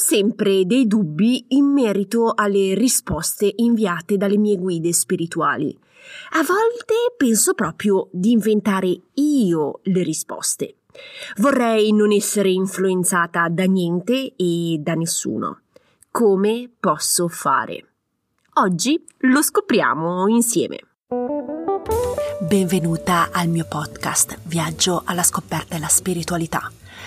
sempre dei dubbi in merito alle risposte inviate dalle mie guide spirituali. A volte penso proprio di inventare io le risposte. Vorrei non essere influenzata da niente e da nessuno. Come posso fare? Oggi lo scopriamo insieme. Benvenuta al mio podcast Viaggio alla scoperta della spiritualità.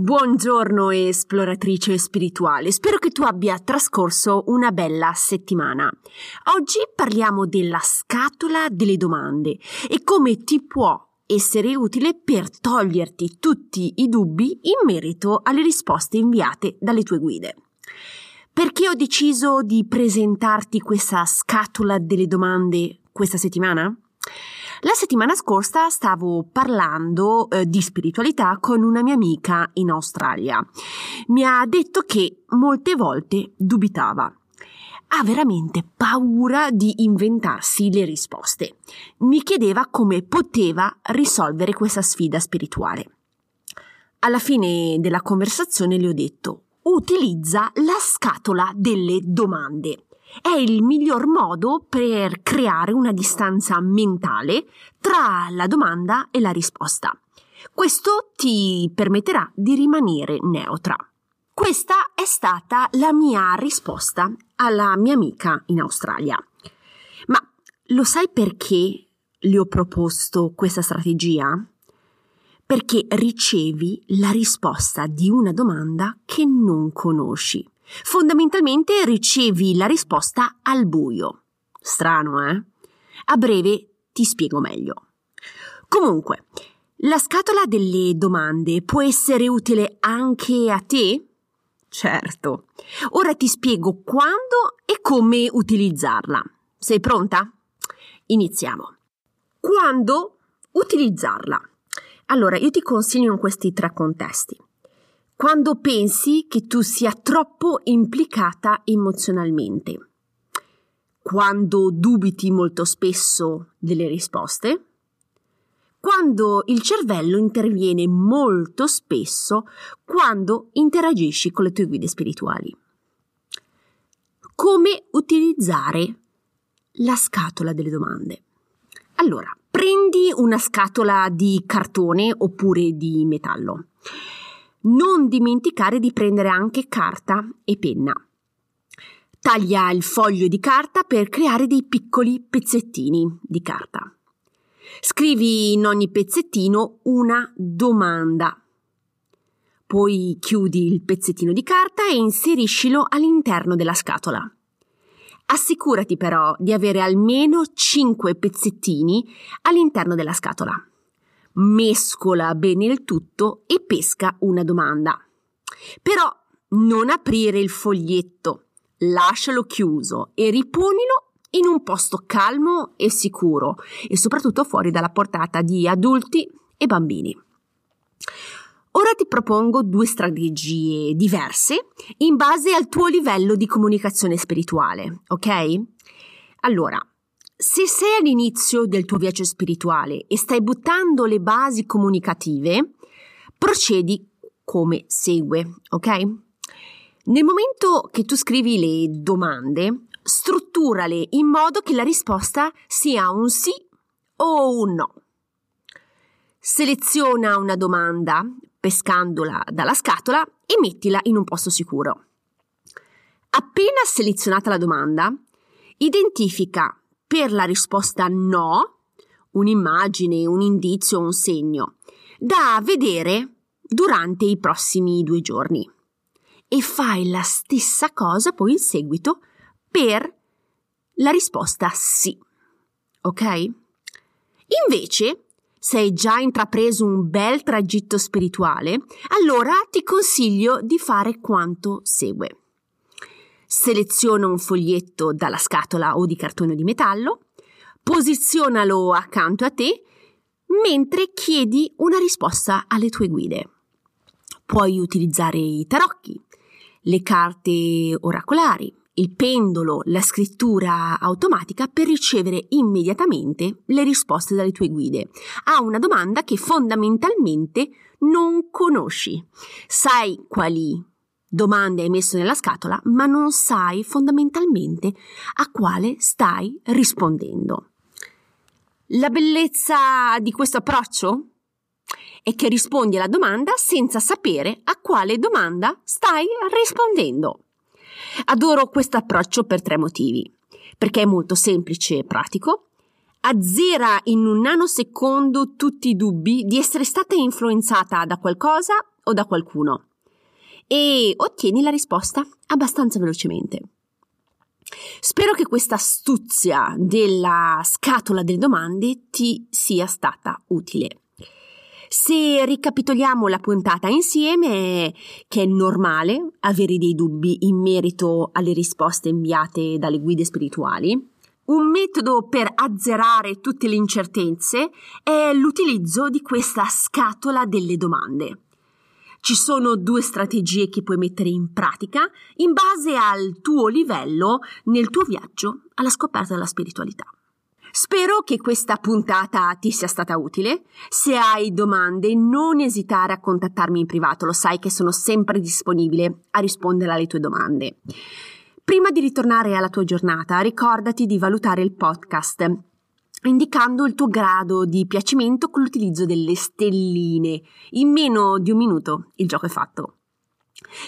Buongiorno esploratrice spirituale, spero che tu abbia trascorso una bella settimana. Oggi parliamo della scatola delle domande e come ti può essere utile per toglierti tutti i dubbi in merito alle risposte inviate dalle tue guide. Perché ho deciso di presentarti questa scatola delle domande questa settimana? La settimana scorsa stavo parlando eh, di spiritualità con una mia amica in Australia. Mi ha detto che molte volte dubitava. Ha veramente paura di inventarsi le risposte. Mi chiedeva come poteva risolvere questa sfida spirituale. Alla fine della conversazione le ho detto utilizza la scatola delle domande è il miglior modo per creare una distanza mentale tra la domanda e la risposta. Questo ti permetterà di rimanere neutra. Questa è stata la mia risposta alla mia amica in Australia. Ma lo sai perché le ho proposto questa strategia? Perché ricevi la risposta di una domanda che non conosci. Fondamentalmente ricevi la risposta al buio. Strano, eh? A breve ti spiego meglio. Comunque, la scatola delle domande può essere utile anche a te? Certo. Ora ti spiego quando e come utilizzarla. Sei pronta? Iniziamo. Quando utilizzarla? Allora, io ti consiglio in questi tre contesti quando pensi che tu sia troppo implicata emozionalmente, quando dubiti molto spesso delle risposte, quando il cervello interviene molto spesso quando interagisci con le tue guide spirituali. Come utilizzare la scatola delle domande? Allora, prendi una scatola di cartone oppure di metallo non dimenticare di prendere anche carta e penna. Taglia il foglio di carta per creare dei piccoli pezzettini di carta. Scrivi in ogni pezzettino una domanda. Poi chiudi il pezzettino di carta e inseriscilo all'interno della scatola. Assicurati però di avere almeno 5 pezzettini all'interno della scatola mescola bene il tutto e pesca una domanda. Però non aprire il foglietto, lascialo chiuso e riponilo in un posto calmo e sicuro e soprattutto fuori dalla portata di adulti e bambini. Ora ti propongo due strategie diverse in base al tuo livello di comunicazione spirituale, ok? Allora, se sei all'inizio del tuo viaggio spirituale e stai buttando le basi comunicative, procedi come segue, ok? Nel momento che tu scrivi le domande, strutturale in modo che la risposta sia un sì o un no. Seleziona una domanda pescandola dalla scatola e mettila in un posto sicuro. Appena selezionata la domanda, identifica per la risposta no un'immagine, un indizio, un segno da vedere durante i prossimi due giorni. E fai la stessa cosa poi in seguito per la risposta sì. Ok? Invece, se hai già intrapreso un bel tragitto spirituale, allora ti consiglio di fare quanto segue seleziona un foglietto dalla scatola o di cartone di metallo, Posizionalo accanto a te mentre chiedi una risposta alle tue guide. Puoi utilizzare i tarocchi, le carte oracolari, il pendolo, la scrittura automatica per ricevere immediatamente le risposte dalle tue guide a una domanda che fondamentalmente non conosci. Sai quali domande hai messo nella scatola, ma non sai fondamentalmente a quale stai rispondendo. La bellezza di questo approccio è che rispondi alla domanda senza sapere a quale domanda stai rispondendo. Adoro questo approccio per tre motivi. Perché è molto semplice e pratico, azzera in un nanosecondo tutti i dubbi di essere stata influenzata da qualcosa o da qualcuno e ottieni la risposta abbastanza velocemente. Spero che questa astuzia della scatola delle domande ti sia stata utile. Se ricapitoliamo la puntata insieme, che è normale avere dei dubbi in merito alle risposte inviate dalle guide spirituali, un metodo per azzerare tutte le incertezze è l'utilizzo di questa scatola delle domande. Ci sono due strategie che puoi mettere in pratica in base al tuo livello nel tuo viaggio alla scoperta della spiritualità. Spero che questa puntata ti sia stata utile. Se hai domande, non esitare a contattarmi in privato, lo sai che sono sempre disponibile a rispondere alle tue domande. Prima di ritornare alla tua giornata, ricordati di valutare il podcast indicando il tuo grado di piacimento con l'utilizzo delle stelline. In meno di un minuto il gioco è fatto.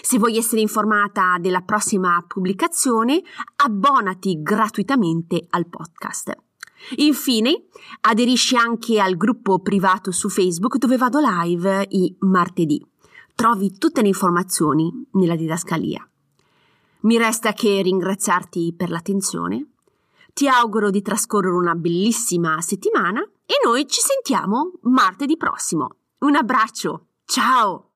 Se vuoi essere informata della prossima pubblicazione, abbonati gratuitamente al podcast. Infine, aderisci anche al gruppo privato su Facebook dove vado live i martedì. Trovi tutte le informazioni nella didascalia. Mi resta che ringraziarti per l'attenzione. Ti auguro di trascorrere una bellissima settimana e noi ci sentiamo martedì prossimo. Un abbraccio. Ciao!